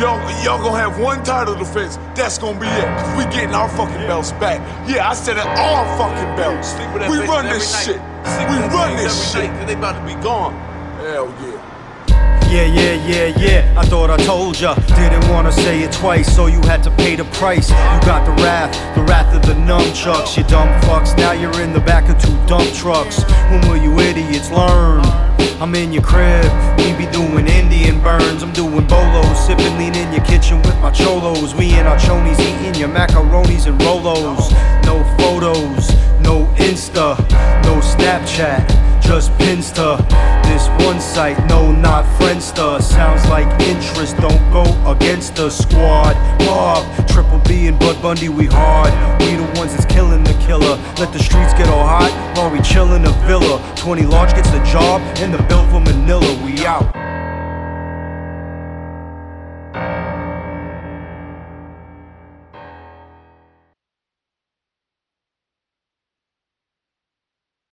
Y'all, y'all gonna have one title defense. That's gonna be it. We getting our fucking belts back. Yeah, I said it, all fucking belts. Sleep with that We run this shit. Sleep We run this shit. night, 'cause They about to be gone. Hell yeah. Yeah, yeah, yeah, yeah. I thought I told ya. Didn't wanna say it twice, so you had to pay the price. You got the wrath, the wrath of the nunchucks. You dumb fucks. Now you're in the back of two dump trucks. When will you idiots learn? I'm in your crib, we be doing Indian burns. I'm doing bolos, sipping lean in your kitchen with my cholos. We in our chonies eating your macaronis and rolos. No photos, no Insta, no Snapchat, just Pinsta. This one site, no, not Friendster. Sounds like interest, don't go against the squad. Mob, Triple B and Bud Bundy, we hard. We the ones that's killing the killer. Let the streets get all hot while we chill in a villa. 20 large gets the job, and the bill for Manila, we out.